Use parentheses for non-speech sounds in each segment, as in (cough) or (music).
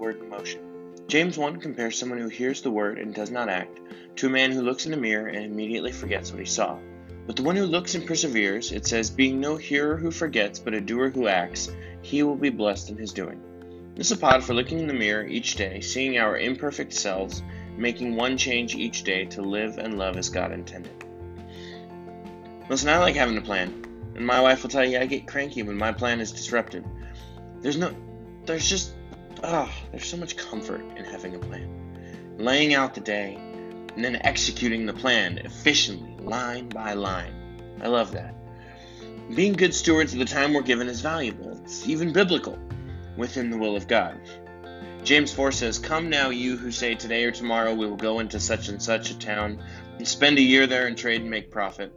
word in motion. James 1 compares someone who hears the word and does not act to a man who looks in a mirror and immediately forgets what he saw. But the one who looks and perseveres, it says, being no hearer who forgets, but a doer who acts, he will be blessed in his doing. This is a pod for looking in the mirror each day, seeing our imperfect selves, making one change each day to live and love as God intended. Listen, I like having a plan, and my wife will tell you I get cranky when my plan is disrupted. There's no, there's just, oh, there's so much comfort in having a plan. Laying out the day, and then executing the plan efficiently, line by line. I love that. Being good stewards of the time we're given is valuable. It's even biblical within the will of God. James 4 says, Come now, you who say today or tomorrow we will go into such and such a town and spend a year there and trade and make profit.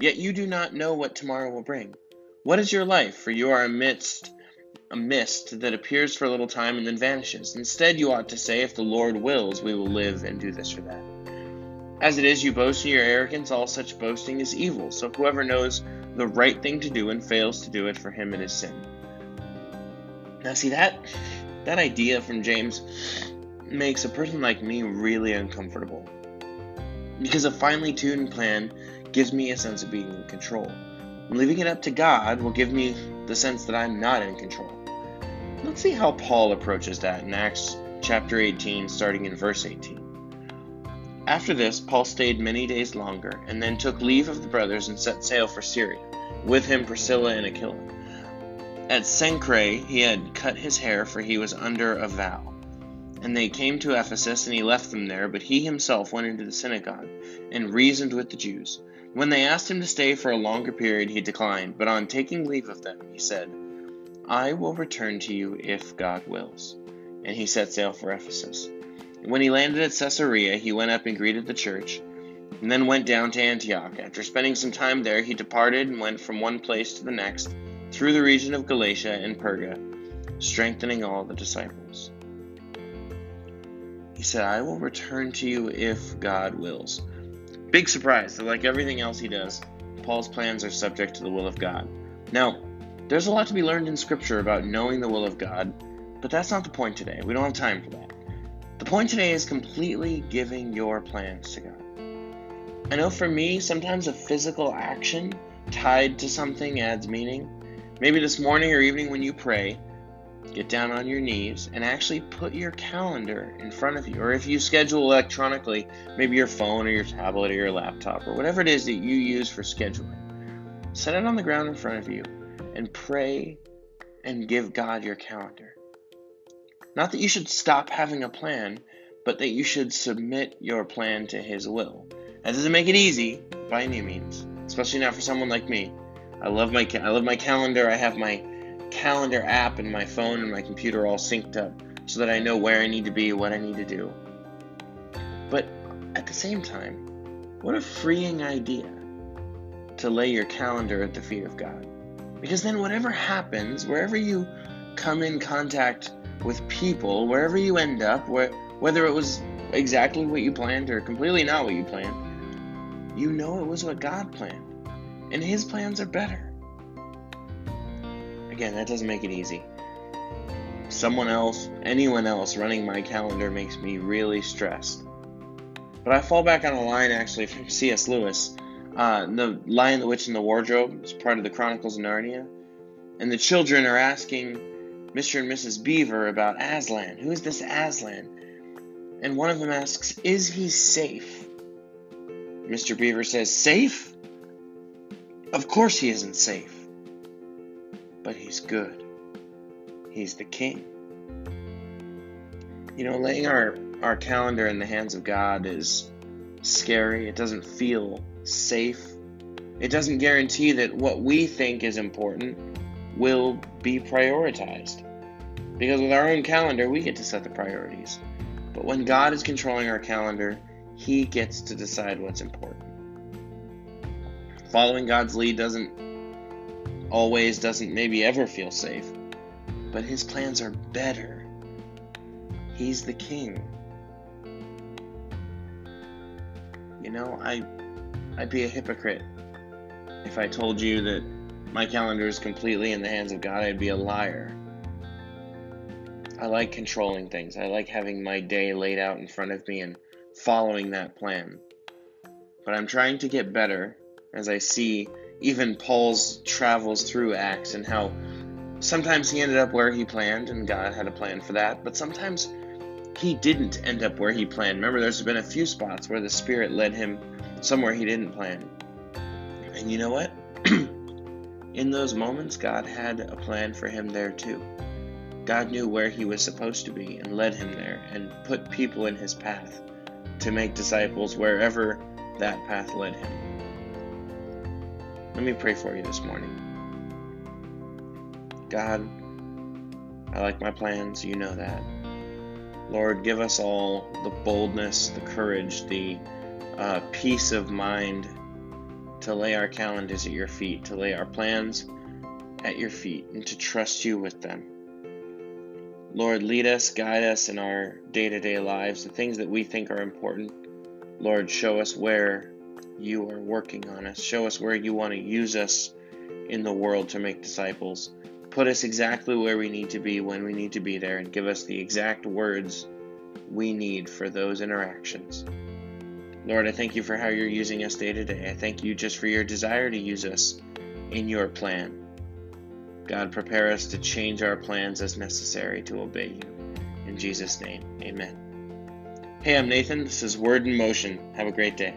Yet you do not know what tomorrow will bring. What is your life? For you are amidst a mist that appears for a little time and then vanishes. Instead, you ought to say, If the Lord wills, we will live and do this or that. As it is, you boast in your arrogance, all such boasting is evil. So whoever knows the right thing to do and fails to do it, for him it is sin. Now, see that that idea from James makes a person like me really uncomfortable because a finely tuned plan gives me a sense of being in control. Leaving it up to God will give me the sense that I'm not in control. Let's see how Paul approaches that in Acts chapter 18, starting in verse 18. After this, Paul stayed many days longer, and then took leave of the brothers and set sail for Syria, with him Priscilla and Aquila. At Cenchreae he had cut his hair, for he was under a vow. And they came to Ephesus, and he left them there, but he himself went into the synagogue, and reasoned with the Jews. When they asked him to stay for a longer period, he declined, but on taking leave of them, he said, I will return to you if God wills. And he set sail for Ephesus. When he landed at Caesarea, he went up and greeted the church, and then went down to Antioch. After spending some time there, he departed and went from one place to the next through the region of Galatia and Phrygia, strengthening all the disciples. He said, I will return to you if God wills. Big surprise that, like everything else he does, Paul's plans are subject to the will of God. Now, there's a lot to be learned in Scripture about knowing the will of God, but that's not the point today. We don't have time for that. The point today is completely giving your plans to God. I know for me, sometimes a physical action tied to something adds meaning. Maybe this morning or evening when you pray, get down on your knees and actually put your calendar in front of you. Or if you schedule electronically, maybe your phone or your tablet or your laptop or whatever it is that you use for scheduling, set it on the ground in front of you and pray and give God your calendar. Not that you should stop having a plan, but that you should submit your plan to His will. That doesn't make it easy by any means, especially not for someone like me. I love my I love my calendar. I have my calendar app and my phone and my computer all synced up so that I know where I need to be, what I need to do. But at the same time, what a freeing idea to lay your calendar at the feet of God. Because then whatever happens, wherever you come in contact with people, wherever you end up, whether it was exactly what you planned or completely not what you planned, you know it was what God planned. And His plans are better. Again, that doesn't make it easy. Someone else, anyone else running my calendar makes me really stressed. But I fall back on a line actually from C.S. Lewis. Uh, the Lion, the Witch, and the Wardrobe is part of the Chronicles of Narnia. And the children are asking Mr. and Mrs. Beaver about Aslan. Who is this Aslan? And one of them asks, Is he safe? Mr. Beaver says, Safe? Of course he isn't safe. But he's good. He's the king. You know, laying our, our calendar in the hands of God is scary. It doesn't feel safe. It doesn't guarantee that what we think is important will be prioritized. Because with our own calendar, we get to set the priorities. But when God is controlling our calendar, He gets to decide what's important. Following God's lead doesn't always, doesn't maybe ever feel safe, but His plans are better. He's the King. Know, I, I'd be a hypocrite if I told you that my calendar is completely in the hands of God, I'd be a liar. I like controlling things. I like having my day laid out in front of me and following that plan. But I'm trying to get better as I see even Paul's travels through Acts and how sometimes he ended up where he planned and God had a plan for that, but sometimes he didn't end up where he planned. Remember, there's been a few spots where the Spirit led him somewhere he didn't plan. And you know what? (clears throat) In those moments, God had a plan for him there too. God knew where he was supposed to be and led him there and put people in his path to make disciples wherever that path led him. Let me pray for you this morning. God, I like my plans, you know that. Lord, give us all the boldness, the courage, the uh, peace of mind to lay our calendars at your feet, to lay our plans at your feet, and to trust you with them. Lord, lead us, guide us in our day to day lives, the things that we think are important. Lord, show us where you are working on us. Show us where you want to use us in the world to make disciples. Put us exactly where we need to be when we need to be there, and give us the exact words we need for those interactions. Lord, I thank you for how you're using us day to day. I thank you just for your desire to use us in your plan. God, prepare us to change our plans as necessary to obey you. In Jesus' name, amen. Hey, I'm Nathan. This is Word in Motion. Have a great day.